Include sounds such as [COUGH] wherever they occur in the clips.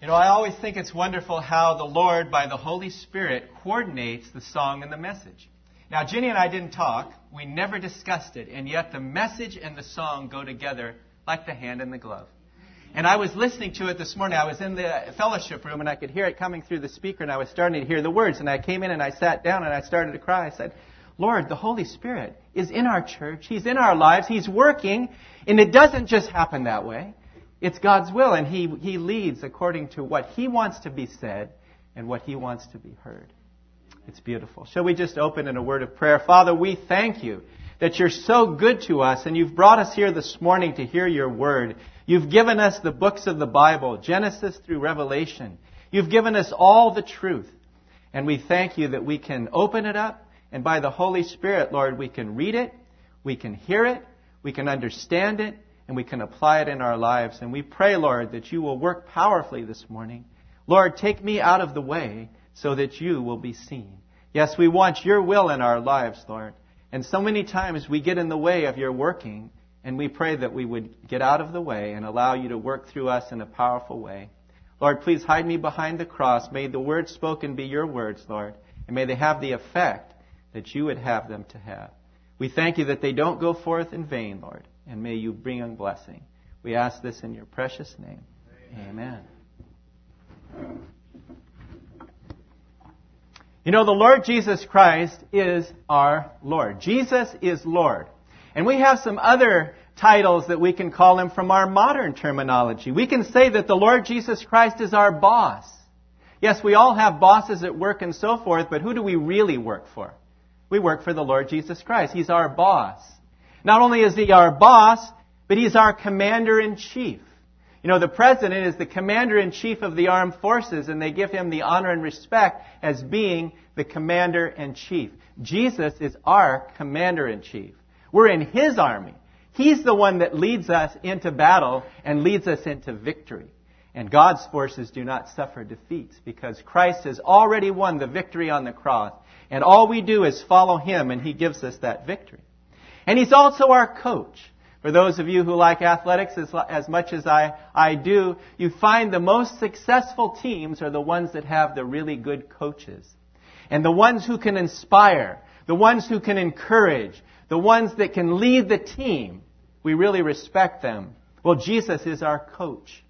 You know, I always think it's wonderful how the Lord, by the Holy Spirit, coordinates the song and the message. Now, Ginny and I didn't talk. We never discussed it. And yet the message and the song go together like the hand and the glove. And I was listening to it this morning. I was in the fellowship room and I could hear it coming through the speaker and I was starting to hear the words. And I came in and I sat down and I started to cry. I said, Lord, the Holy Spirit is in our church. He's in our lives. He's working. And it doesn't just happen that way. It's God's will, and he, he leads according to what He wants to be said and what He wants to be heard. It's beautiful. Shall we just open in a word of prayer? Father, we thank you that you're so good to us, and you've brought us here this morning to hear your word. You've given us the books of the Bible, Genesis through Revelation. You've given us all the truth. And we thank you that we can open it up, and by the Holy Spirit, Lord, we can read it, we can hear it, we can understand it, and we can apply it in our lives. And we pray, Lord, that you will work powerfully this morning. Lord, take me out of the way so that you will be seen. Yes, we want your will in our lives, Lord. And so many times we get in the way of your working, and we pray that we would get out of the way and allow you to work through us in a powerful way. Lord, please hide me behind the cross. May the words spoken be your words, Lord, and may they have the effect that you would have them to have. We thank you that they don't go forth in vain, Lord and may you bring a blessing. We ask this in your precious name. Amen. You know, the Lord Jesus Christ is our Lord. Jesus is Lord. And we have some other titles that we can call him from our modern terminology. We can say that the Lord Jesus Christ is our boss. Yes, we all have bosses at work and so forth, but who do we really work for? We work for the Lord Jesus Christ. He's our boss. Not only is he our boss, but he's our commander in chief. You know, the president is the commander in chief of the armed forces, and they give him the honor and respect as being the commander in chief. Jesus is our commander in chief. We're in his army. He's the one that leads us into battle and leads us into victory. And God's forces do not suffer defeats because Christ has already won the victory on the cross. And all we do is follow him and he gives us that victory. And he's also our coach. For those of you who like athletics as, as much as I, I do, you find the most successful teams are the ones that have the really good coaches. And the ones who can inspire, the ones who can encourage, the ones that can lead the team, we really respect them. Well, Jesus is our coach.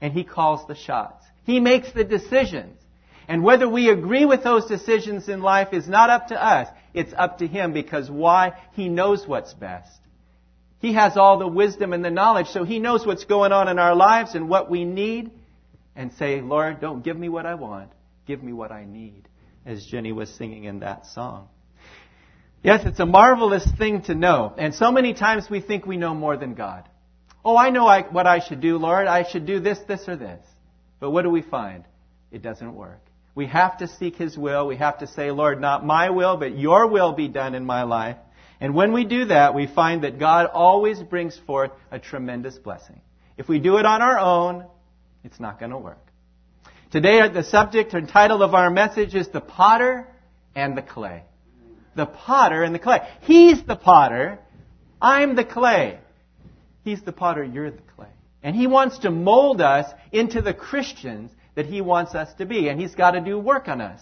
And he calls the shots. He makes the decisions. And whether we agree with those decisions in life is not up to us. It's up to Him because why? He knows what's best. He has all the wisdom and the knowledge, so He knows what's going on in our lives and what we need. And say, Lord, don't give me what I want. Give me what I need. As Jenny was singing in that song. Yes, it's a marvelous thing to know. And so many times we think we know more than God. Oh, I know I, what I should do, Lord. I should do this, this, or this. But what do we find? It doesn't work. We have to seek His will. We have to say, Lord, not my will, but your will be done in my life. And when we do that, we find that God always brings forth a tremendous blessing. If we do it on our own, it's not going to work. Today, the subject and title of our message is the potter and the clay. The potter and the clay. He's the potter. I'm the clay. He's the potter. You're the clay. And He wants to mold us into the Christians that He wants us to be. And He's got to do work on us.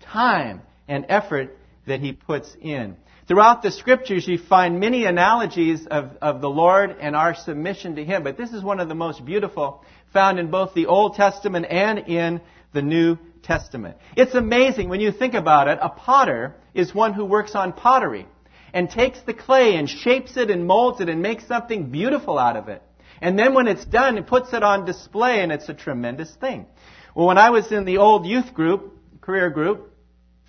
Time and effort that He puts in. Throughout the scriptures, you find many analogies of, of the Lord and our submission to Him. But this is one of the most beautiful found in both the Old Testament and in the New Testament. It's amazing when you think about it. A potter is one who works on pottery and takes the clay and shapes it and molds it and makes something beautiful out of it. And then when it's done, it puts it on display and it's a tremendous thing. Well, when I was in the old youth group, career group,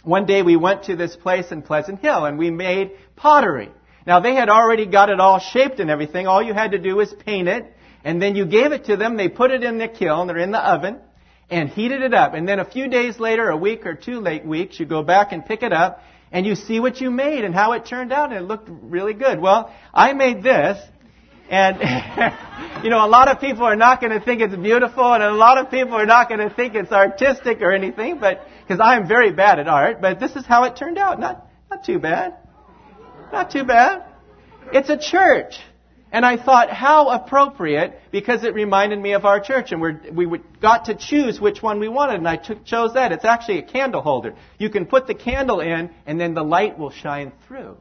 one day we went to this place in Pleasant Hill and we made pottery. Now they had already got it all shaped and everything. All you had to do was paint it and then you gave it to them. They put it in the kiln or in the oven and heated it up. And then a few days later, a week or two late weeks, you go back and pick it up and you see what you made and how it turned out and it looked really good. Well, I made this and, [LAUGHS] you know, a lot of people are not going to think it's beautiful and a lot of people are not going to think it's artistic or anything, but, because I am very bad at art, but this is how it turned out. Not, not too bad. Not too bad. It's a church. And I thought, how appropriate, because it reminded me of our church, and we're, we got to choose which one we wanted, and I took, chose that. It's actually a candle holder. You can put the candle in, and then the light will shine through.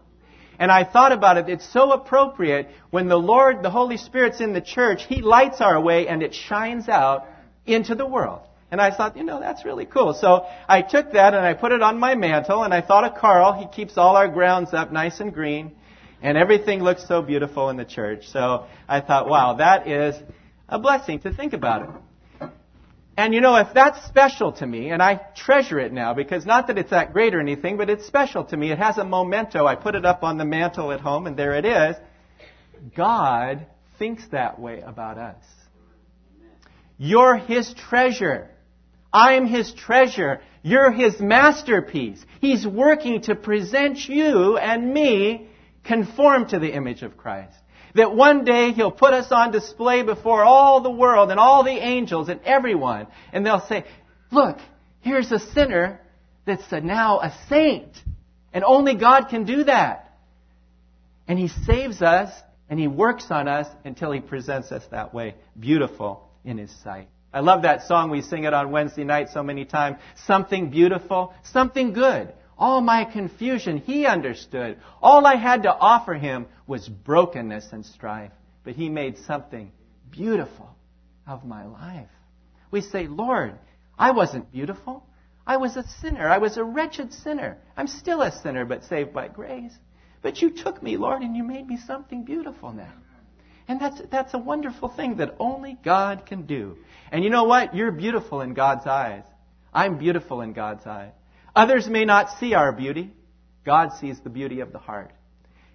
And I thought about it, it's so appropriate when the Lord, the Holy Spirit's in the church, He lights our way, and it shines out into the world. And I thought, you know, that's really cool. So I took that and I put it on my mantle, and I thought of Carl. He keeps all our grounds up nice and green. And everything looks so beautiful in the church. So I thought, wow, that is a blessing to think about it. And you know, if that's special to me, and I treasure it now, because not that it's that great or anything, but it's special to me. It has a memento. I put it up on the mantle at home, and there it is. God thinks that way about us. You're His treasure. I'm His treasure. You're His masterpiece. He's working to present you and me conform to the image of Christ. That one day He'll put us on display before all the world and all the angels and everyone, and they'll say, look, here's a sinner that's a, now a saint. And only God can do that. And He saves us and He works on us until He presents us that way, beautiful in His sight. I love that song. We sing it on Wednesday night so many times. Something beautiful, something good. All my confusion he understood. All I had to offer him was brokenness and strife. But he made something beautiful of my life. We say, Lord, I wasn't beautiful. I was a sinner. I was a wretched sinner. I'm still a sinner, but saved by grace. But you took me, Lord, and you made me something beautiful now. And that's, that's a wonderful thing that only God can do. And you know what? You're beautiful in God's eyes. I'm beautiful in God's eyes. Others may not see our beauty. God sees the beauty of the heart.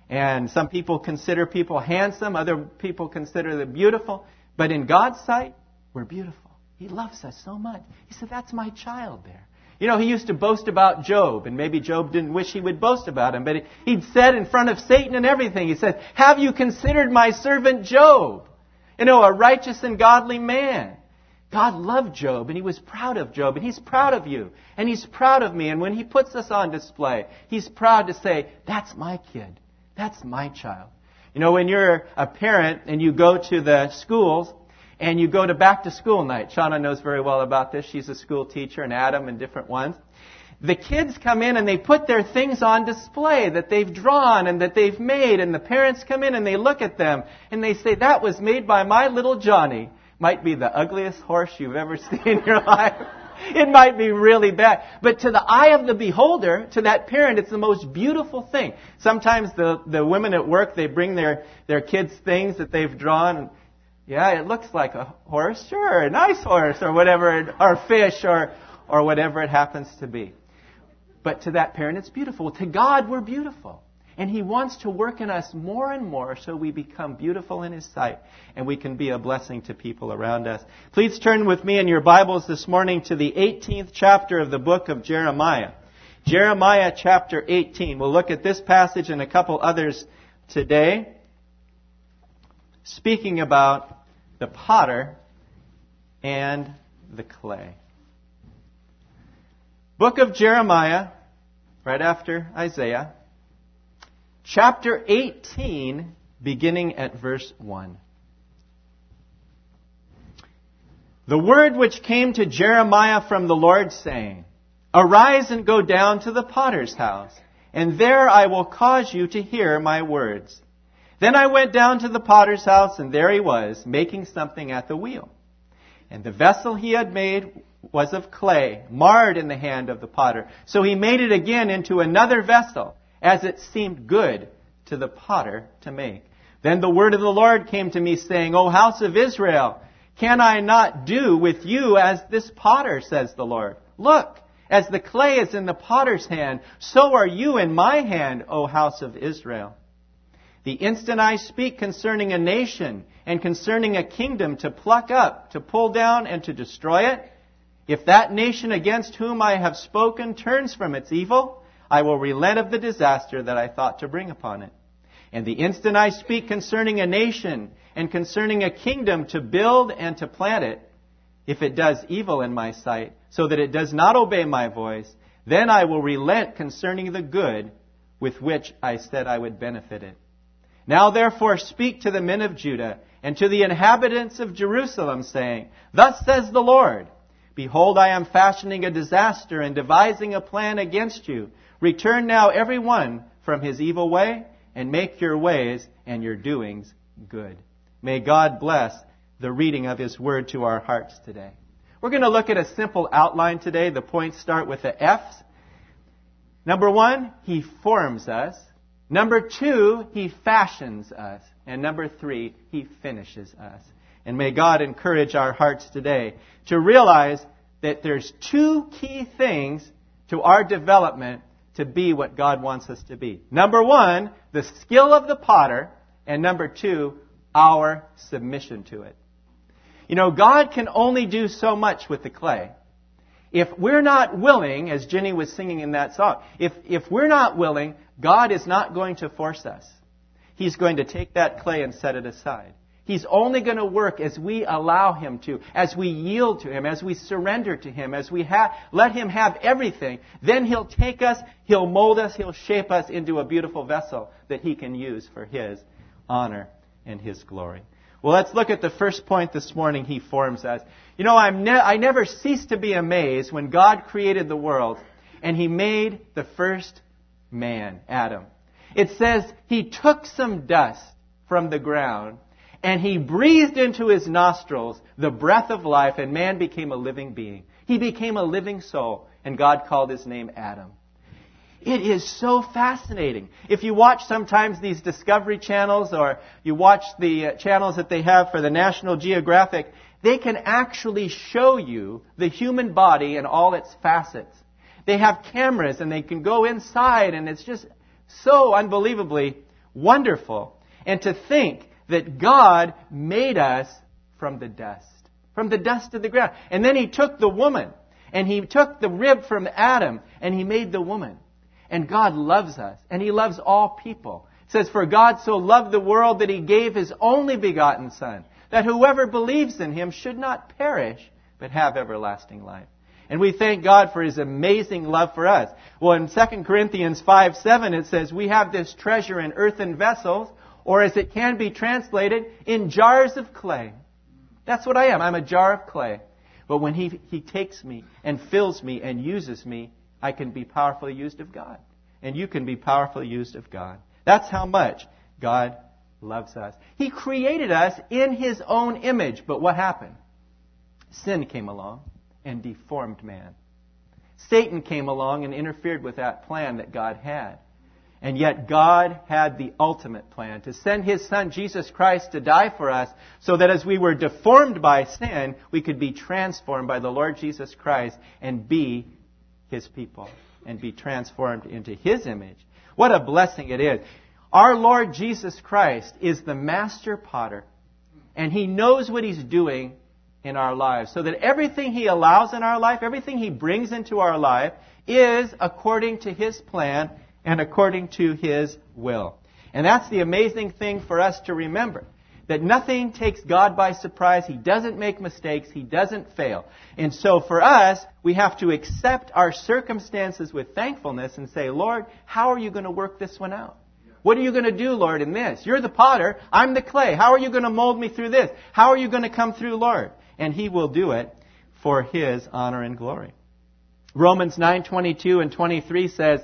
And some people consider people handsome, other people consider them beautiful. But in God's sight, we're beautiful. He loves us so much. He said, That's my child there. You know, he used to boast about Job, and maybe Job didn't wish he would boast about him, but he'd said in front of Satan and everything, he said, Have you considered my servant Job? You know, a righteous and godly man. God loved Job and he was proud of Job and he's proud of you and he's proud of me. And when he puts us on display, he's proud to say, that's my kid. That's my child. You know, when you're a parent and you go to the schools and you go to back to school night, Shauna knows very well about this. She's a school teacher and Adam and different ones. The kids come in and they put their things on display that they've drawn and that they've made and the parents come in and they look at them and they say, that was made by my little Johnny might be the ugliest horse you've ever [LAUGHS] seen in your life. It might be really bad. But to the eye of the beholder, to that parent, it's the most beautiful thing. Sometimes the, the women at work, they bring their, their kids things that they've drawn. And, Yeah, it looks like a horse. Sure, a nice horse or whatever, or fish or, or whatever it happens to be. But to that parent, it's beautiful. To God, we're beautiful. And He wants to work in us more and more so we become beautiful in His sight and we can be a blessing to people around us. Please turn with me in your Bibles this morning to the 18th chapter of the book of Jeremiah. Jeremiah chapter 18. We'll look at this passage and a couple others today. Speaking about the potter and the clay. Book of Jeremiah, right after Isaiah chapter 18, beginning at verse 1. The word which came to Jeremiah from the Lord, saying, Arise and go down to the potter's house, and there I will cause you to hear my words. Then I went down to the potter's house, and there he was, making something at the wheel. And the vessel he had made was of clay, marred in the hand of the potter. So he made it again into another vessel as it seemed good to the potter to make. Then the word of the Lord came to me saying, O house of Israel, can I not do with you as this potter, says the Lord? Look, as the clay is in the potter's hand, so are you in my hand, O house of Israel. The instant I speak concerning a nation and concerning a kingdom to pluck up, to pull down, and to destroy it, if that nation against whom I have spoken turns from its evil, I will relent of the disaster that I thought to bring upon it. And the instant I speak concerning a nation and concerning a kingdom to build and to plant it, if it does evil in my sight, so that it does not obey my voice, then I will relent concerning the good with which I said I would benefit it. Now therefore speak to the men of Judah and to the inhabitants of Jerusalem, saying, Thus says the Lord, Behold, I am fashioning a disaster and devising a plan against you. Return now every one from his evil way and make your ways and your doings good. May God bless the reading of his word to our hearts today. We're going to look at a simple outline today. The points start with the F's. Number one, he forms us. Number two, he fashions us. And number three, he finishes us. And may God encourage our hearts today to realize that there's two key things to our development to be what God wants us to be. Number one, the skill of the potter, and number two, our submission to it. You know, God can only do so much with the clay. If we're not willing, as Jenny was singing in that song, if, if we're not willing, God is not going to force us. He's going to take that clay and set it aside. He's only going to work as we allow Him to, as we yield to Him, as we surrender to Him, as we ha- let Him have everything. Then He'll take us, He'll mold us, He'll shape us into a beautiful vessel that He can use for His honor and His glory. Well, let's look at the first point this morning. He forms us. You know, ne- I never cease to be amazed when God created the world and He made the first man, Adam. It says He took some dust from the ground and He breathed into his nostrils the breath of life, and man became a living being. He became a living soul, and God called his name Adam. It is so fascinating. If you watch sometimes these Discovery channels or you watch the uh, channels that they have for the National Geographic, they can actually show you the human body in all its facets. They have cameras and they can go inside and it's just so unbelievably wonderful. And to think that God made us from the dust, from the dust of the ground. And then He took the woman and He took the rib from Adam and He made the woman. And God loves us, and He loves all people. It says, For God so loved the world that He gave His only begotten Son, that whoever believes in Him should not perish, but have everlasting life. And we thank God for His amazing love for us. Well, in 2 Corinthians 5 7, it says, We have this treasure in earthen vessels, or as it can be translated, in jars of clay. That's what I am. I'm a jar of clay. But when He, he takes me and fills me and uses me, I can be powerfully used of God. And you can be powerfully used of God. That's how much God loves us. He created us in His own image. But what happened? Sin came along and deformed man. Satan came along and interfered with that plan that God had. And yet God had the ultimate plan to send His Son Jesus Christ to die for us so that as we were deformed by sin, we could be transformed by the Lord Jesus Christ and be his people and be transformed into his image. What a blessing it is. Our Lord Jesus Christ is the master potter, and he knows what he's doing in our lives. So that everything he allows in our life, everything he brings into our life, is according to his plan and according to his will. And that's the amazing thing for us to remember that nothing takes God by surprise. He doesn't make mistakes. He doesn't fail. And so for us, we have to accept our circumstances with thankfulness and say, Lord, how are you going to work this one out? What are you going to do, Lord, in this? You're the potter. I'm the clay. How are you going to mold me through this? How are you going to come through, Lord? And He will do it for His honor and glory. Romans 9:22 and 23 says,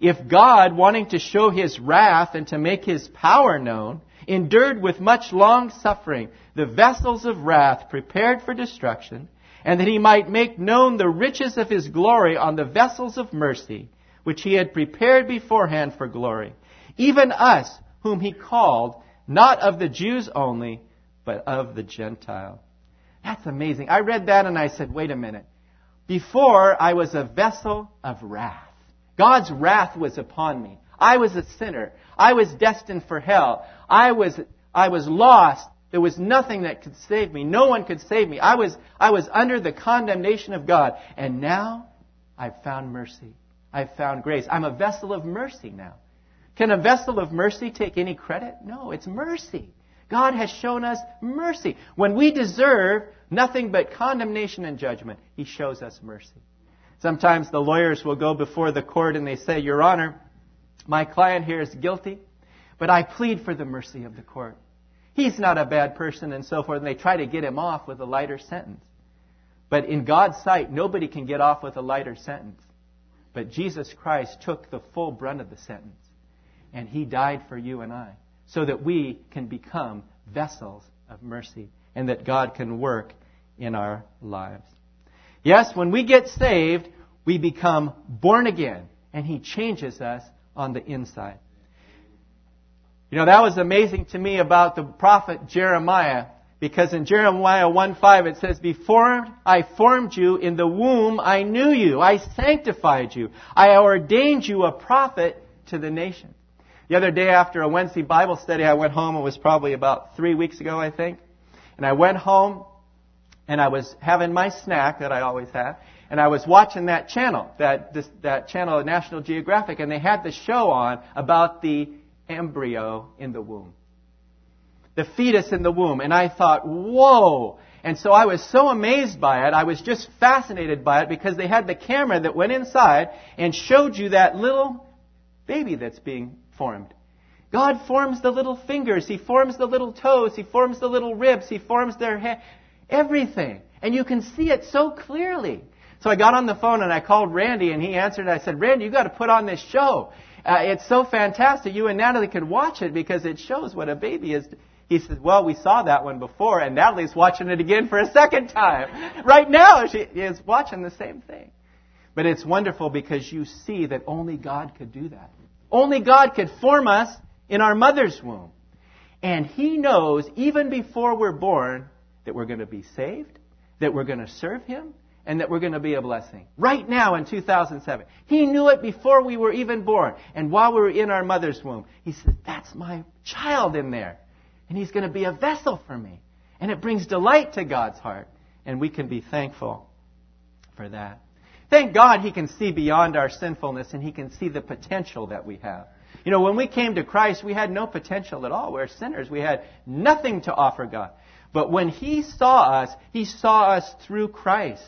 "If God, wanting to show His wrath and to make His power known, endured with much long suffering the vessels of wrath prepared for destruction, and that he might make known the riches of his glory on the vessels of mercy, which he had prepared beforehand for glory. Even us, whom he called, not of the Jews only, but of the Gentile. That's amazing. I read that and I said, wait a minute. Before I was a vessel of wrath. God's wrath was upon me. I was a sinner. I was destined for hell. I was, I was lost. There was nothing that could save me. No one could save me. I was, I was under the condemnation of God. And now I've found mercy. I've found grace. I'm a vessel of mercy now. Can a vessel of mercy take any credit? No, it's mercy. God has shown us mercy. When we deserve nothing but condemnation and judgment, He shows us mercy. Sometimes the lawyers will go before the court and they say, Your Honor, my client here is guilty, But I plead for the mercy of the court. He's not a bad person and so forth, and they try to get him off with a lighter sentence. But in God's sight, nobody can get off with a lighter sentence. But Jesus Christ took the full brunt of the sentence, and he died for you and I, so that we can become vessels of mercy, and that God can work in our lives. Yes, when we get saved, we become born again, and he changes us on the inside. You know, that was amazing to me about the prophet Jeremiah. Because in Jeremiah 1:5 it says, Before I formed you in the womb, I knew you. I sanctified you. I ordained you a prophet to the nations. The other day after a Wednesday Bible study, I went home. It was probably about three weeks ago, I think. And I went home and I was having my snack that I always have. And I was watching that channel, that, this, that channel, of National Geographic, and they had the show on about the embryo in the womb. The fetus in the womb. And I thought, whoa! And so I was so amazed by it. I was just fascinated by it because they had the camera that went inside and showed you that little baby that's being formed. God forms the little fingers. He forms the little toes. He forms the little ribs. He forms their head. Everything. And you can see it so clearly. So I got on the phone and I called Randy and he answered. I said, Randy, you've got to put on this show. Uh, it's so fantastic. You and Natalie could watch it because it shows what a baby is. He said, well, we saw that one before and Natalie's watching it again for a second time. [LAUGHS] Right now, she is watching the same thing. But it's wonderful because you see that only God could do that. Only God could form us in our mother's womb. And He knows, even before we're born, that we're going to be saved, that we're going to serve Him, and that we're going to be a blessing. Right now in 2007. He knew it before we were even born. And while we were in our mother's womb, He said, That's my child in there. And He's going to be a vessel for me. And it brings delight to God's heart. And we can be thankful for that. Thank God He can see beyond our sinfulness and He can see the potential that we have. You know, when we came to Christ, we had no potential at all. We we're sinners. We had nothing to offer God. But when He saw us, He saw us through Christ.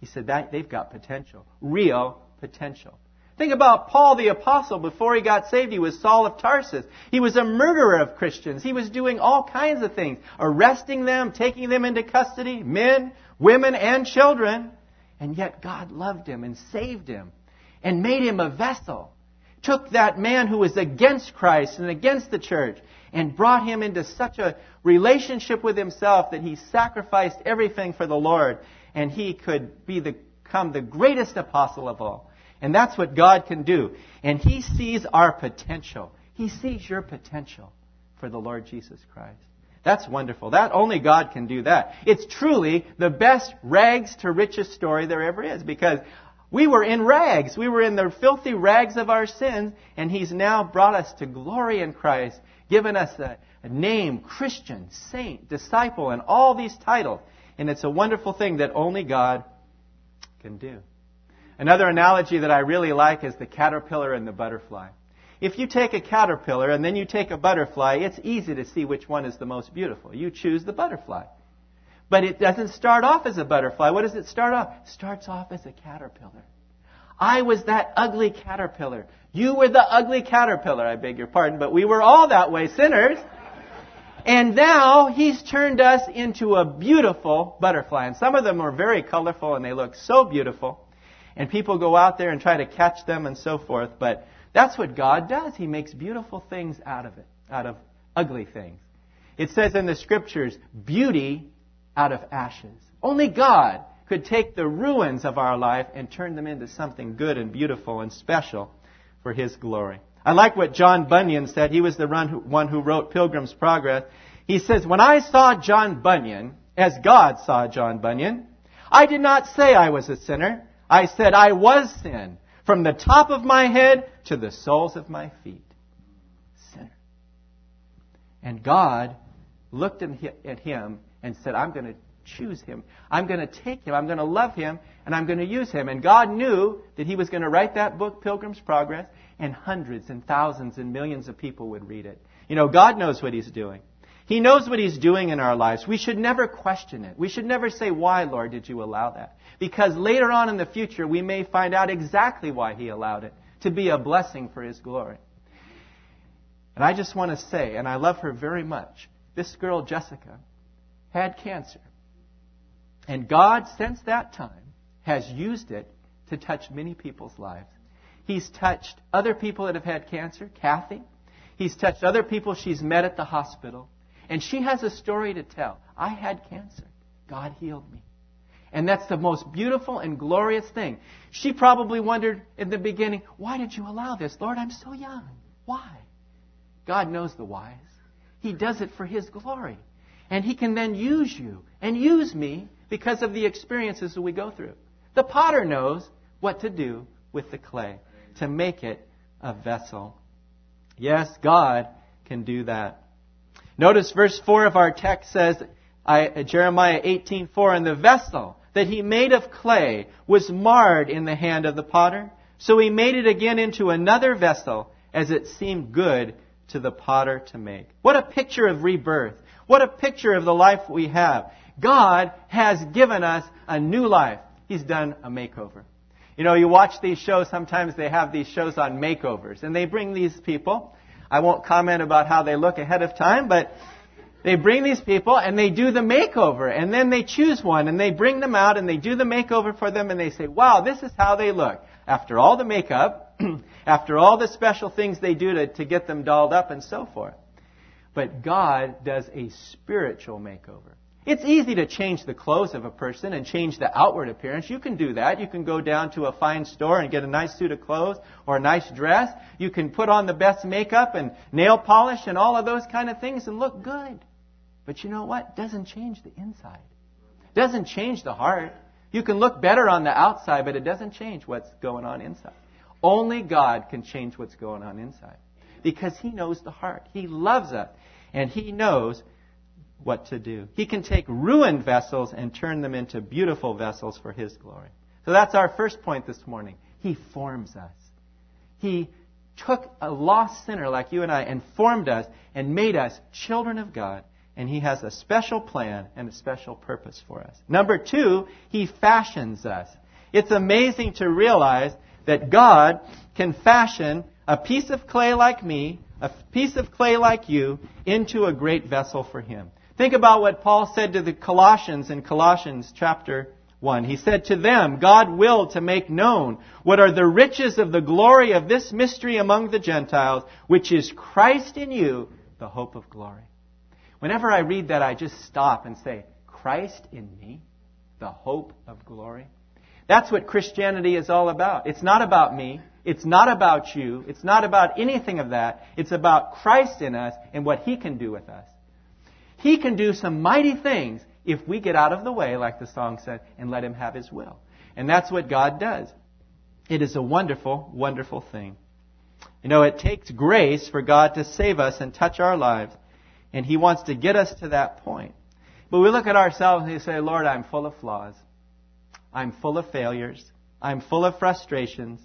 He said that they've got potential, real potential. Think about Paul the apostle. Before he got saved, he was Saul of Tarsus. He was a murderer of Christians. He was doing all kinds of things, arresting them, taking them into custody, men, women, and children. And yet God loved him and saved him and made him a vessel. Took that man who was against Christ and against the church and brought him into such a relationship with himself that he sacrificed everything for the Lord and he could be the, become the greatest apostle of all. And that's what God can do. And he sees our potential. He sees your potential for the Lord Jesus Christ. That's wonderful. That only God can do that. It's truly the best rags to riches story there ever is because we were in rags. We were in the filthy rags of our sins, and He's now brought us to glory in Christ, given us a, a name, Christian, saint, disciple, and all these titles. And it's a wonderful thing that only God can do. Another analogy that I really like is the caterpillar and the butterfly. If you take a caterpillar and then you take a butterfly, it's easy to see which one is the most beautiful. You choose the butterfly. But it doesn't start off as a butterfly. What does it start off? It starts off as a caterpillar. I was that ugly caterpillar. You were the ugly caterpillar, I beg your pardon, but we were all that way, sinners. And now he's turned us into a beautiful butterfly. And some of them are very colorful and they look so beautiful. And people go out there and try to catch them and so forth. But that's what God does. He makes beautiful things out of it, out of ugly things. It says in the scriptures, beauty out of ashes. Only God could take the ruins of our life and turn them into something good and beautiful and special for His glory. I like what John Bunyan said. He was the one who wrote Pilgrim's Progress. He says, When I saw John Bunyan, as God saw John Bunyan, I did not say I was a sinner. I said I was sin, from the top of my head to the soles of my feet. Sinner. And God looked at him and said, I'm going to choose him. I'm going to take him. I'm going to love him. And I'm going to use him. And God knew that he was going to write that book, Pilgrim's Progress and hundreds and thousands and millions of people would read it. You know, God knows what He's doing. He knows what He's doing in our lives. We should never question it. We should never say, Why, Lord, did you allow that? Because later on in the future, we may find out exactly why He allowed it to be a blessing for His glory. And I just want to say, and I love her very much, this girl, Jessica, had cancer. And God, since that time, has used it to touch many people's lives. He's touched other people that have had cancer, Kathy. He's touched other people she's met at the hospital. And she has a story to tell. I had cancer. God healed me. And that's the most beautiful and glorious thing. She probably wondered in the beginning, why did you allow this? Lord, I'm so young. Why? God knows the whys. He does it for His glory. And He can then use you and use me because of the experiences that we go through. The potter knows what to do with the clay to make it a vessel. Yes, God can do that. Notice verse 4 of our text says, I, Jeremiah 18:4, and the vessel that he made of clay was marred in the hand of the potter. So he made it again into another vessel as it seemed good to the potter to make. What a picture of rebirth. What a picture of the life we have. God has given us a new life. He's done a makeover. You know, you watch these shows, sometimes they have these shows on makeovers, and they bring these people. I won't comment about how they look ahead of time, but they bring these people and they do the makeover, and then they choose one, and they bring them out, and they do the makeover for them, and they say, wow, this is how they look. After all the makeup, [CLEARS THROAT] after all the special things they do to, to get them dolled up and so forth. But God does a spiritual makeover. It's easy to change the clothes of a person and change the outward appearance. You can do that. You can go down to a fine store and get a nice suit of clothes or a nice dress. You can put on the best makeup and nail polish and all of those kind of things and look good. But you know what? Doesn't change the inside. Doesn't change the heart. You can look better on the outside, but it doesn't change what's going on inside. Only God can change what's going on inside. Because He knows the heart. He loves us. And He knows what to do. He can take ruined vessels and turn them into beautiful vessels for His glory. So that's our first point this morning. He forms us. He took a lost sinner like you and I and formed us and made us children of God. And He has a special plan and a special purpose for us. Number two, He fashions us. It's amazing to realize that God can fashion a piece of clay like me, a piece of clay like you, into a great vessel for Him. Think about what Paul said to the Colossians in Colossians chapter 1. He said to them, God willed to make known what are the riches of the glory of this mystery among the Gentiles, which is Christ in you, the hope of glory. Whenever I read that, I just stop and say, Christ in me, the hope of glory. That's what Christianity is all about. It's not about me. It's not about you. It's not about anything of that. It's about Christ in us and what He can do with us. He can do some mighty things if we get out of the way, like the song said, and let Him have His will. And that's what God does. It is a wonderful, wonderful thing. You know, it takes grace for God to save us and touch our lives, and He wants to get us to that point. But we look at ourselves and we say, Lord, I'm full of flaws. I'm full of failures. I'm full of frustrations.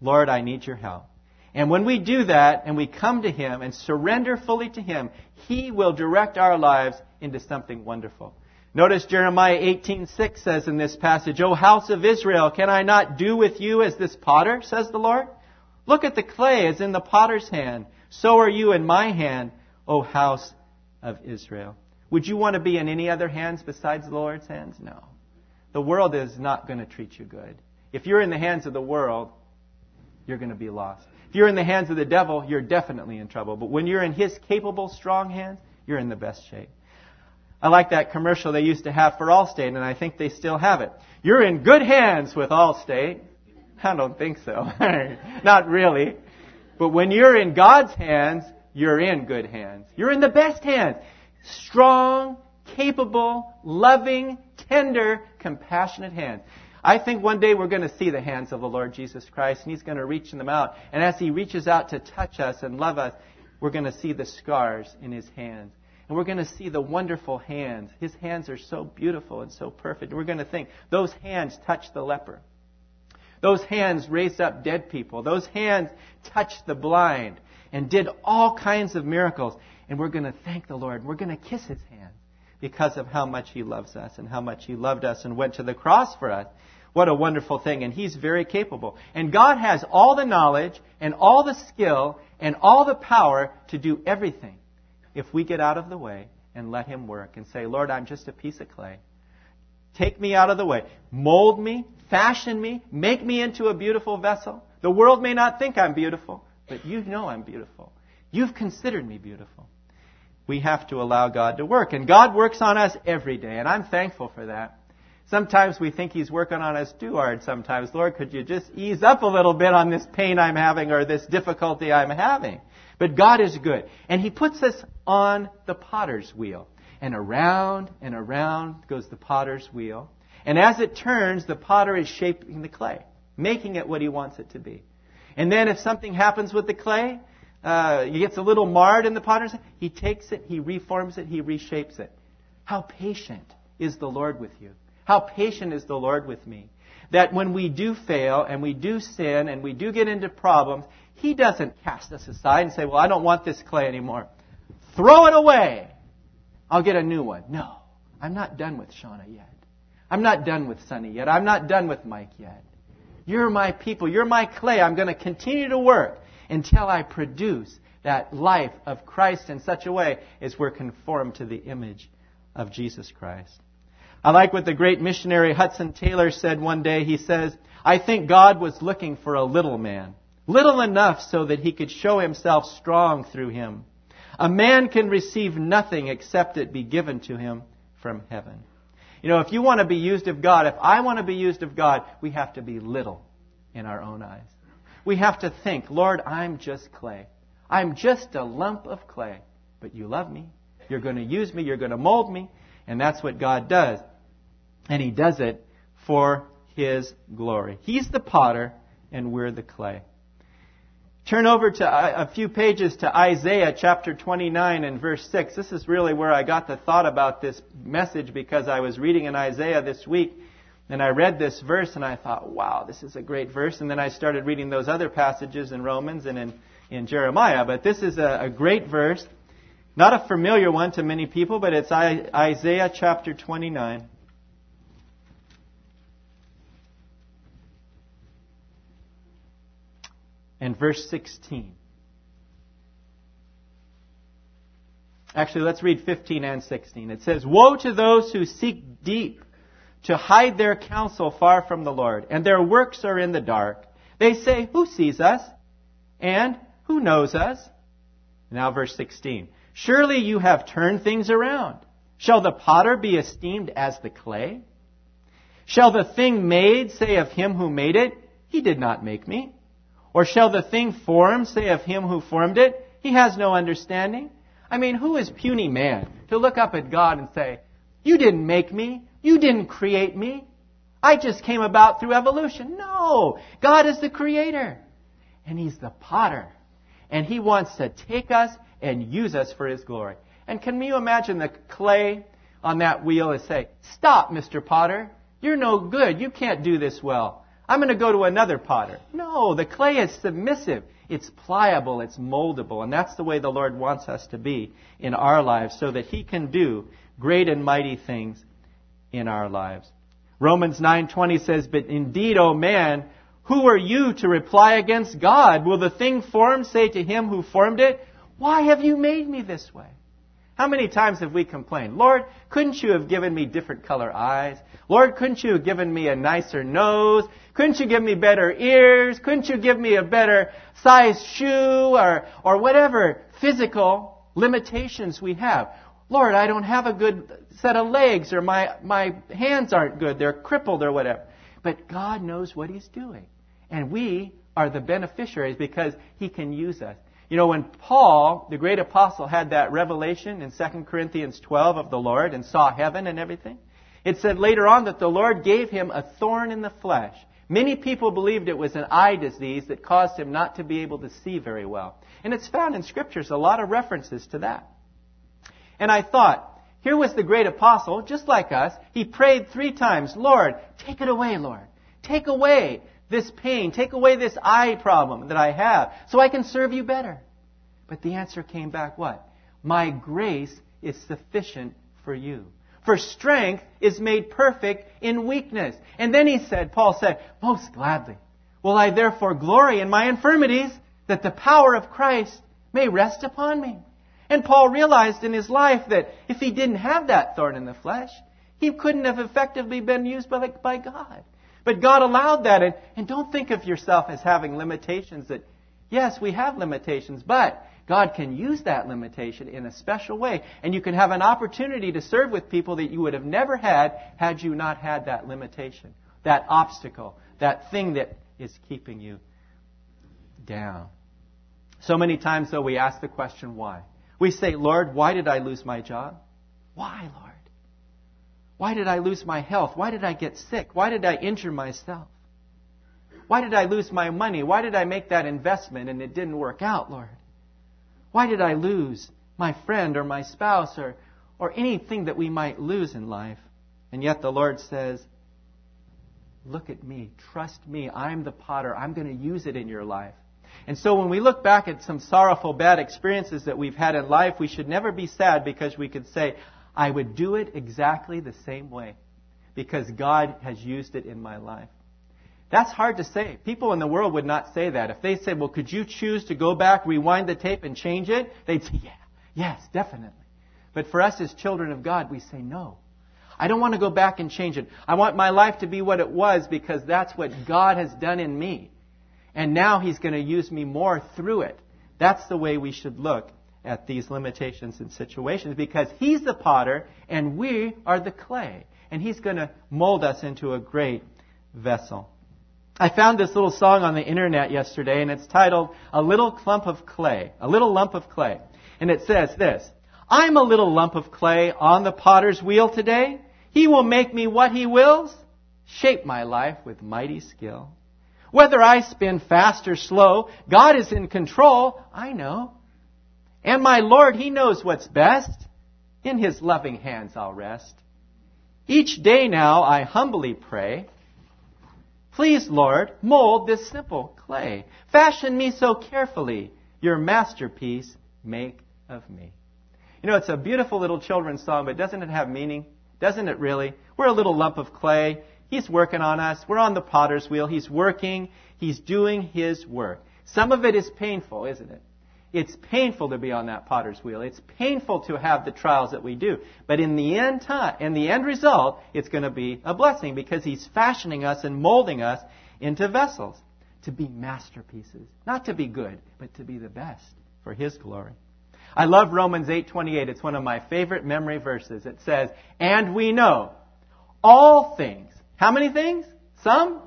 Lord, I need your help. And when we do that and we come to Him and surrender fully to Him, He will direct our lives into something wonderful. Notice Jeremiah 18:6 says in this passage, "O house of Israel, can I not do with you as this potter?" says the Lord. Look at the clay as in the potter's hand. So are you in my hand, O house of Israel. Would you want to be in any other hands besides the Lord's hands? No. The world is not going to treat you good. If you're in the hands of the world, you're going to be lost. If you're in the hands of the devil, you're definitely in trouble. But when you're in his capable, strong hands, you're in the best shape. I like that commercial they used to have for Allstate, and I think they still have it. You're in good hands with Allstate. [LAUGHS] I don't think so. [LAUGHS] Not really. But when you're in God's hands, you're in good hands. You're in the best hands. Strong, capable, loving, tender, compassionate hands. I think one day we're going to see the hands of the Lord Jesus Christ, and He's going to reach them out. And as He reaches out to touch us and love us, we're going to see the scars in His hands. And we're going to see the wonderful hands. His hands are so beautiful and so perfect. And we're going to think, those hands touched the leper. Those hands raised up dead people. Those hands touched the blind and did all kinds of miracles. And we're going to thank the Lord. We're going to kiss His hands because of how much He loves us and how much He loved us and went to the cross for us. What a wonderful thing. And He's very capable. And God has all the knowledge and all the skill and all the power to do everything if we get out of the way and let Him work and say, Lord, I'm just a piece of clay. Take me out of the way. Mold me, fashion me, make me into a beautiful vessel. The world may not think I'm beautiful, but you know I'm beautiful. You've considered me beautiful. We have to allow God to work. And God works on us every day, and I'm thankful for that. Sometimes we think He's working on us too hard sometimes. Lord, could you just ease up a little bit on this pain I'm having or this difficulty I'm having? But God is good. And He puts us on the potter's wheel. And around and around goes the potter's wheel. And as it turns, the potter is shaping the clay, making it what he wants it to be. And then if something happens with the clay, uh, it gets a little marred in the potter's, he takes it, he reforms it, he reshapes it. How patient is the Lord with you? How patient is the Lord with me? That when we do fail and we do sin and we do get into problems, he doesn't cast us aside and say, well, I don't want this clay anymore. Throw it away. I'll get a new one. No, I'm not done with Shauna yet. I'm not done with Sonny yet. I'm not done with Mike yet. You're my people. You're my clay. I'm going to continue to work until I produce that life of Christ in such a way as we're conformed to the image of Jesus Christ. I like what the great missionary Hudson Taylor said one day. He says, I think God was looking for a little man. Little enough so that he could show himself strong through him. A man can receive nothing except it be given to him from heaven. You know, if you want to be used of God, if I want to be used of God, we have to be little in our own eyes. We have to think, Lord, I'm just clay. I'm just a lump of clay. But you love me. You're going to use me. You're going to mold me. And that's what God does. And He does it for His glory. He's the potter, and we're the clay. Turn over to uh, a few pages to Isaiah chapter 29 and verse 6. This is really where I got the thought about this message because I was reading in Isaiah this week and I read this verse and I thought, wow, this is a great verse. And then I started reading those other passages in Romans and in, in Jeremiah. But this is a, a great verse. Not a familiar one to many people, but it's Isaiah chapter 29. And verse 16. Actually, let's read 15 and 16. It says, Woe to those who seek deep to hide their counsel far from the Lord, and their works are in the dark. They say, Who sees us? And who knows us? Now, verse 16. Surely you have turned things around. Shall the potter be esteemed as the clay? Shall the thing made say of him who made it, He did not make me? Or shall the thing formed say of him who formed it, he has no understanding? I mean, who is puny man to look up at God and say, you didn't make me, you didn't create me, I just came about through evolution. No, God is the creator, and he's the potter, and he wants to take us and use us for his glory. And can you imagine the clay on that wheel and say, stop, Mr. Potter, you're no good, you can't do this well. I'm going to go to another potter. No, the clay is submissive. It's pliable, it's moldable, and that's the way the Lord wants us to be in our lives so that he can do great and mighty things in our lives. Romans 9:20 says, "But indeed, O man, who are you to reply against God? Will the thing formed say to him who formed it, why have you made me this way?" How many times have we complained, Lord, couldn't you have given me different color eyes? Lord, couldn't you have given me a nicer nose? Couldn't you give me better ears? Couldn't you give me a better size shoe or, or whatever physical limitations we have? Lord, I don't have a good set of legs or my, my hands aren't good. They're crippled or whatever. But God knows what He's doing. And we are the beneficiaries because He can use us. You know, when Paul, the great apostle, had that revelation in 2 Corinthians 12 of the Lord and saw heaven and everything, it said later on that the Lord gave him a thorn in the flesh. Many people believed it was an eye disease that caused him not to be able to see very well. And it's found in scriptures a lot of references to that. And I thought, here was the great apostle, just like us. He prayed three times, Lord, take it away, Lord. Take away this pain. Take away this eye problem that I have so I can serve you better. But the answer came back what? My grace is sufficient for you. For strength is made perfect in weakness. And then he said, Paul said, most gladly will I therefore glory in my infirmities that the power of Christ may rest upon me. And Paul realized in his life that if he didn't have that thorn in the flesh, he couldn't have effectively been used by, by God. But God allowed that. And, and don't think of yourself as having limitations that, yes, we have limitations, but God can use that limitation in a special way. And you can have an opportunity to serve with people that you would have never had had you not had that limitation, that obstacle, that thing that is keeping you down. So many times, though, we ask the question, why? We say, Lord, why did I lose my job? Why, Lord? Why did I lose my health? Why did I get sick? Why did I injure myself? Why did I lose my money? Why did I make that investment and it didn't work out, Lord? Why did I lose my friend or my spouse or, or anything that we might lose in life? And yet the Lord says, Look at me. Trust me. I'm the potter. I'm going to use it in your life. And so when we look back at some sorrowful, bad experiences that we've had in life, we should never be sad because we could say, I would do it exactly the same way because God has used it in my life. That's hard to say. People in the world would not say that. If they said, well, could you choose to go back, rewind the tape, and change it? They'd say, yeah, yes, definitely. But for us as children of God, we say, no. I don't want to go back and change it. I want my life to be what it was because that's what God has done in me. And now He's going to use me more through it. That's the way we should look at these limitations and situations because He's the potter and we are the clay. And He's going to mold us into a great vessel. I found this little song on the internet yesterday and it's titled A Little Clump of Clay. A Little Lump of Clay. And it says this, I'm a little lump of clay on the potter's wheel today. He will make me what he wills, shape my life with mighty skill. Whether I spin fast or slow, God is in control, I know. And my Lord, He knows what's best. In His loving hands I'll rest. Each day now I humbly pray, Please, Lord, mold this simple clay. Fashion me so carefully. Your masterpiece make of me. You know, it's a beautiful little children's song, but doesn't it have meaning? Doesn't it really? We're a little lump of clay. He's working on us. We're on the potter's wheel. He's working. He's doing His work. Some of it is painful, isn't it? It's painful to be on that potter's wheel. It's painful to have the trials that we do. But in the end time, in the end result, it's going to be a blessing because He's fashioning us and molding us into vessels to be masterpieces. Not to be good, but to be the best for His glory. I love Romans 8:28. It's one of my favorite memory verses. It says, "And we know all things how many things? Some?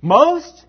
Most?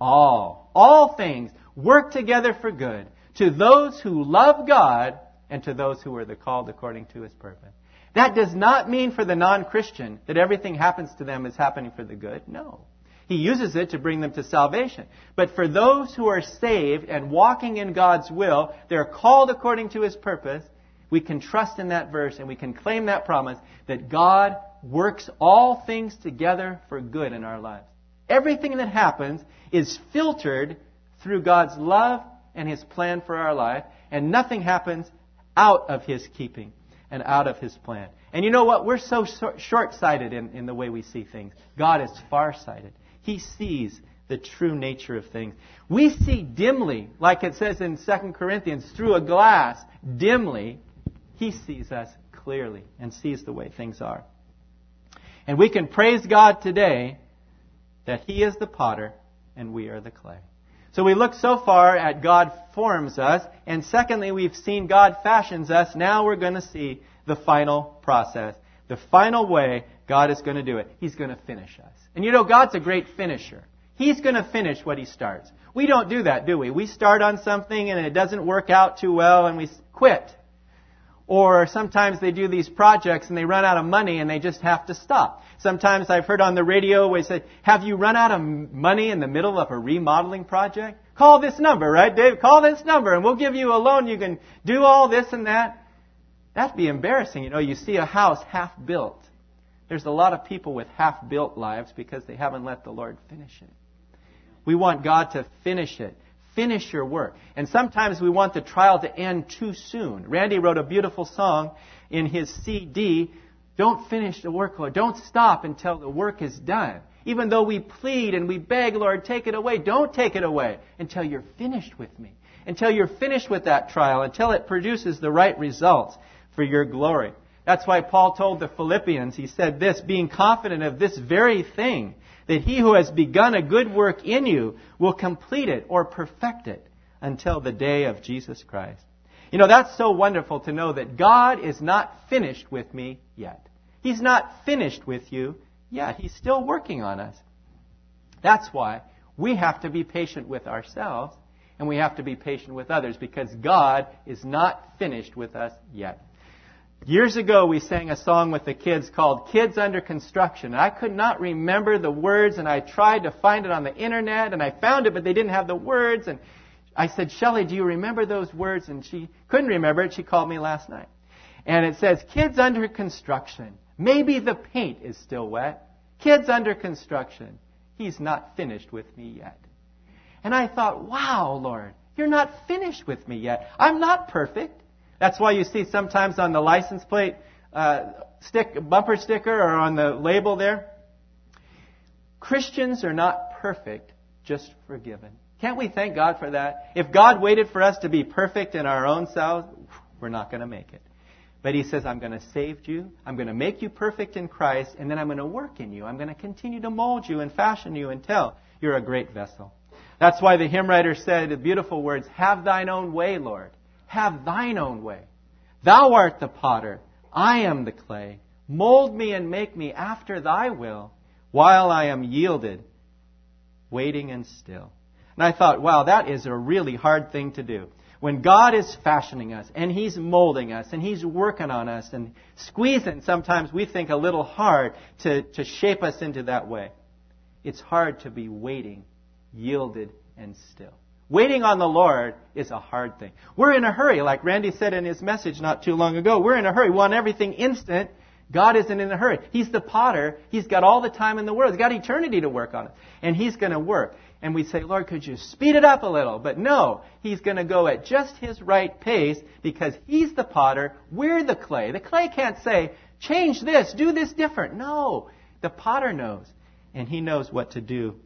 All. All things work together for good to those who love God and to those who are the called according to his purpose. That does not mean for the non-Christian that everything happens to them is happening for the good. No. He uses it to bring them to salvation. But for those who are saved and walking in God's will, they're called according to His purpose. We can trust in that verse and we can claim that promise that God works all things together for good in our lives. Everything that happens is filtered through God's love and His plan for our life, and nothing happens out of His keeping and out of His plan. And you know what? We're so short sighted in, in the way we see things. God is far sighted. He sees the true nature of things. We see dimly, like it says in 2 Corinthians, through a glass, dimly. He sees us clearly and sees the way things are. And we can praise God today that He is the potter and we are the clay. So we look so far at God forms us, and secondly, we've seen God fashions us. Now we're going to see the final process. The final way God is going to do it. He's going to finish us. And you know, God's a great finisher. He's going to finish what He starts. We don't do that, do we? We start on something and it doesn't work out too well and we quit. Or sometimes they do these projects and they run out of money and they just have to stop. Sometimes I've heard on the radio where they say, have you run out of money in the middle of a remodeling project? Call this number, right, Dave? Call this number and we'll give you a loan. You can do all this and that. That'd be embarrassing. You know, you see a house half built. There's a lot of people with half built lives because they haven't let the Lord finish it. We want God to finish it. Finish your work. And sometimes we want the trial to end too soon. Randy wrote a beautiful song in his CD Don't finish the work, Lord. Don't stop until the work is done. Even though we plead and we beg, Lord, take it away, don't take it away until you're finished with me. Until you're finished with that trial, until it produces the right results for your glory. That's why Paul told the Philippians, he said this, being confident of this very thing, that he who has begun a good work in you will complete it or perfect it until the day of Jesus Christ. You know, that's so wonderful to know that God is not finished with me yet. He's not finished with you yet. He's still working on us. That's why we have to be patient with ourselves and we have to be patient with others because God is not finished with us yet. Years ago, we sang a song with the kids called Kids Under Construction. I could not remember the words, and I tried to find it on the internet, and I found it, but they didn't have the words. And I said, Shelly, do you remember those words? And she couldn't remember it. She called me last night. And it says, Kids Under Construction. Maybe the paint is still wet. Kids under construction. He's not finished with me yet. And I thought, wow, Lord, you're not finished with me yet. I'm not perfect. That's why you see sometimes on the license plate uh, stick, bumper sticker or on the label there, Christians are not perfect, just forgiven. Can't we thank God for that? If God waited for us to be perfect in our own selves, we're not going to make it. But He says, I'm going to save you. I'm going to make you perfect in Christ, and then I'm going to work in you. I'm going to continue to mold you and fashion you until you're a great vessel. That's why the hymn writer said the beautiful words, Have thine own way, Lord. Have thine own way. Thou art the potter, I am the clay. Mold me and make me after thy will, while I am yielded, waiting and still. And I thought, wow, that is a really hard thing to do. When God is fashioning us and He's molding us and He's working on us and squeezing, sometimes we think a little hard to, to shape us into that way. It's hard to be waiting, yielded, and still. Waiting on the Lord is a hard thing. We're in a hurry, like Randy said in his message not too long ago. We're in a hurry. We want everything instant. God isn't in a hurry. He's the potter. He's got all the time in the world. He's got eternity to work on it. And He's going to work. And we say, Lord, could you speed it up a little? But no, He's going to go at just His right pace because He's the potter. We're the clay. The clay can't say, change this, do this different. No, the potter knows. And He knows what to do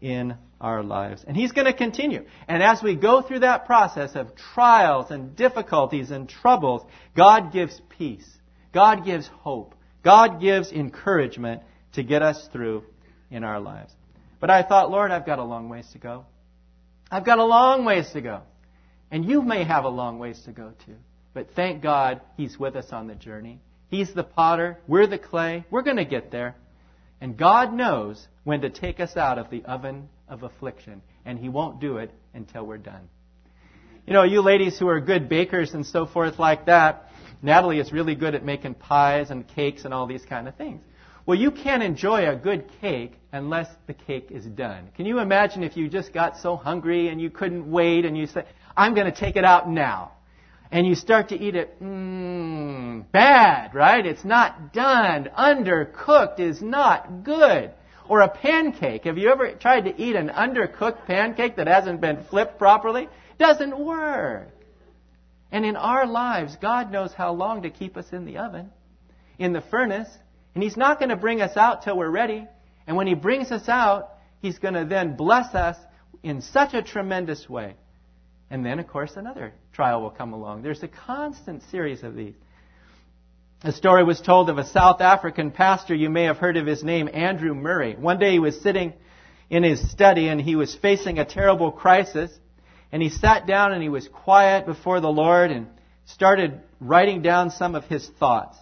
in our lives. And He's going to continue. And as we go through that process of trials and difficulties and troubles, God gives peace. God gives hope. God gives encouragement to get us through in our lives. But I thought, Lord, I've got a long ways to go. I've got a long ways to go. And you may have a long ways to go too. But thank God He's with us on the journey. He's the potter. We're the clay. We're going to get there. And God knows when to take us out of the oven of affliction, and He won't do it until we're done. You know, you ladies who are good bakers and so forth like that, Natalie is really good at making pies and cakes and all these kind of things. Well, you can't enjoy a good cake unless the cake is done. Can you imagine if you just got so hungry and you couldn't wait and you said, I'm going to take it out now? And you start to eat it, mmm, bad, right? It's not done. Undercooked is not good. Or a pancake. Have you ever tried to eat an undercooked pancake that hasn't been flipped properly? Doesn't work. And in our lives, God knows how long to keep us in the oven, in the furnace, and He's not going to bring us out till we're ready. And when He brings us out, He's going to then bless us in such a tremendous way. And then, of course, another trial will come along. There's a constant series of these. A story was told of a South African pastor. You may have heard of his name, Andrew Murray. One day he was sitting in his study and he was facing a terrible crisis. And he sat down and he was quiet before the Lord and started writing down some of his thoughts.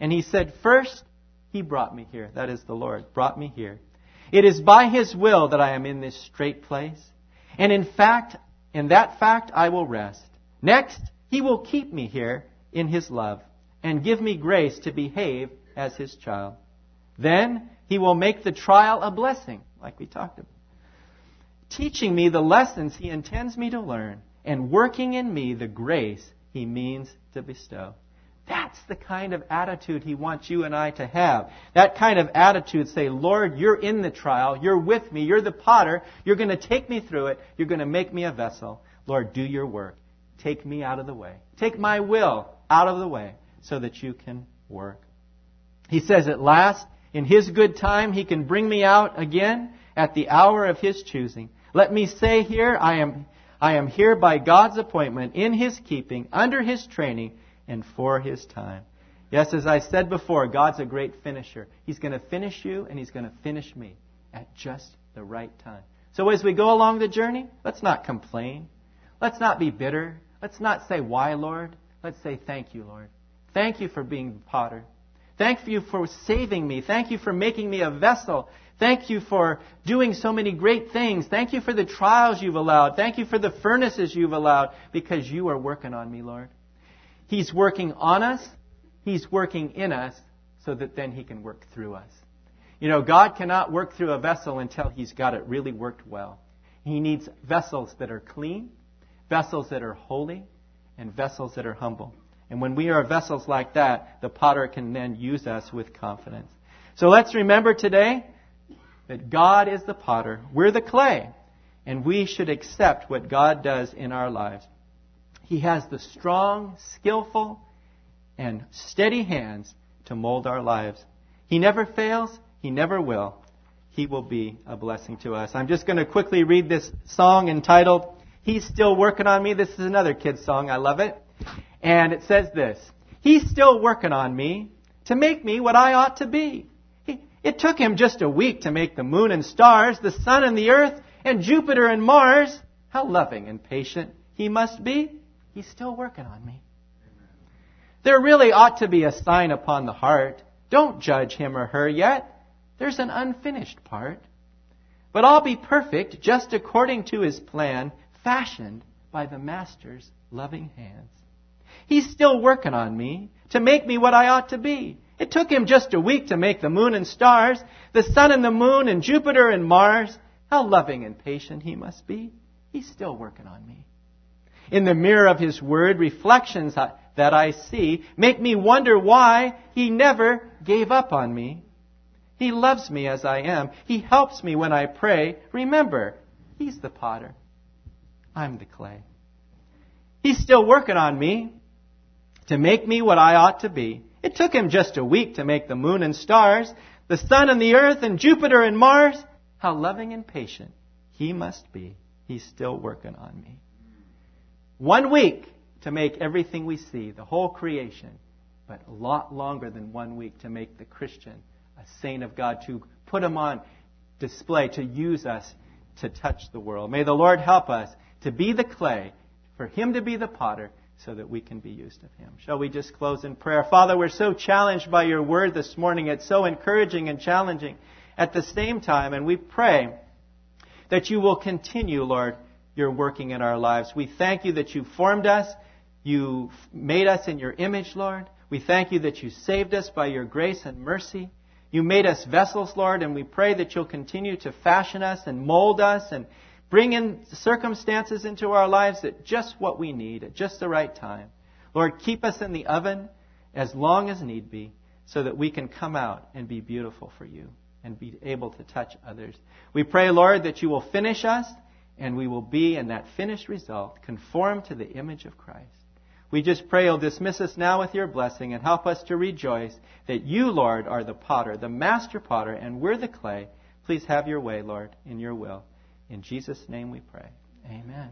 And he said, First, he brought me here. That is the Lord, brought me here. It is by his will that I am in this strait place. And in fact, in that fact I will rest. Next, he will keep me here in his love and give me grace to behave as his child. Then he will make the trial a blessing, like we talked about, teaching me the lessons he intends me to learn and working in me the grace he means to bestow. That's the kind of attitude he wants you and I to have. That kind of attitude say, Lord, you're in the trial. You're with me. You're the potter. You're going to take me through it. You're going to make me a vessel. Lord, do your work. Take me out of the way. Take my will out of the way so that you can work. He says, At last, in His good time, He can bring me out again at the hour of His choosing. Let me say here, I am, I am here by God's appointment, in His keeping, under His training, and for His time. Yes, as I said before, God's a great finisher. He's going to finish you, and He's going to finish me at just the right time. So as we go along the journey, let's not complain. Let's not be bitter. Let's not say, Why, Lord? Let's say, Thank you, Lord. Thank you for being the potter. Thank you for saving me. Thank you for making me a vessel. Thank you for doing so many great things. Thank you for the trials you've allowed. Thank you for the furnaces you've allowed because you are working on me, Lord. He's working on us. He's working in us so that then He can work through us. You know, God cannot work through a vessel until He's got it really worked well. He needs vessels that are clean, vessels that are holy, and vessels that are humble. And when we are vessels like that, the potter can then use us with confidence. So let's remember today that God is the potter, we're the clay, and we should accept what God does in our lives. He has the strong, skillful, and steady hands to mold our lives. He never fails, He never will. He will be a blessing to us. I'm just going to quickly read this song entitled, He's Still Working on Me. This is another kid's song. I love it. And it says this He's still working on me to make me what I ought to be. It took him just a week to make the moon and stars, the sun and the earth, and Jupiter and Mars. How loving and patient he must be. He's still working on me. There really ought to be a sign upon the heart. Don't judge him or her yet. There's an unfinished part. But I'll be perfect just according to his plan, fashioned by the Master's loving hands. He's still working on me to make me what I ought to be. It took him just a week to make the moon and stars, the sun and the moon and Jupiter and Mars. How loving and patient he must be. He's still working on me. In the mirror of his word, reflections that I see make me wonder why he never gave up on me. He loves me as I am. He helps me when I pray. Remember, he's the potter. I'm the clay. He's still working on me to make me what I ought to be. It took him just a week to make the moon and stars, the sun and the earth and Jupiter and Mars. How loving and patient he must be. He's still working on me. One week to make everything we see, the whole creation, but a lot longer than one week to make the Christian a saint of God, to put him on display, to use us to touch the world. May the Lord help us to be the clay, for him to be the potter, so that we can be used of Him. Shall we just close in prayer? Father, we're so challenged by your word this morning. It's so encouraging and challenging at the same time, and we pray that you will continue, Lord, your working in our lives. We thank you that you formed us, you made us in your image, Lord. We thank you that you saved us by your grace and mercy. You made us vessels, Lord, and we pray that you'll continue to fashion us and mold us and Bring in circumstances into our lives that just what we need, at just the right time. Lord, keep us in the oven as long as need be so that we can come out and be beautiful for you and be able to touch others. We pray, Lord, that you will finish us and we will be in that finished result conformed to the image of Christ. We just pray you'll dismiss us now with your blessing and help us to rejoice that you, Lord, are the potter, the master potter, and we're the clay. Please have your way, Lord, in your will. In Jesus' name we pray. Amen.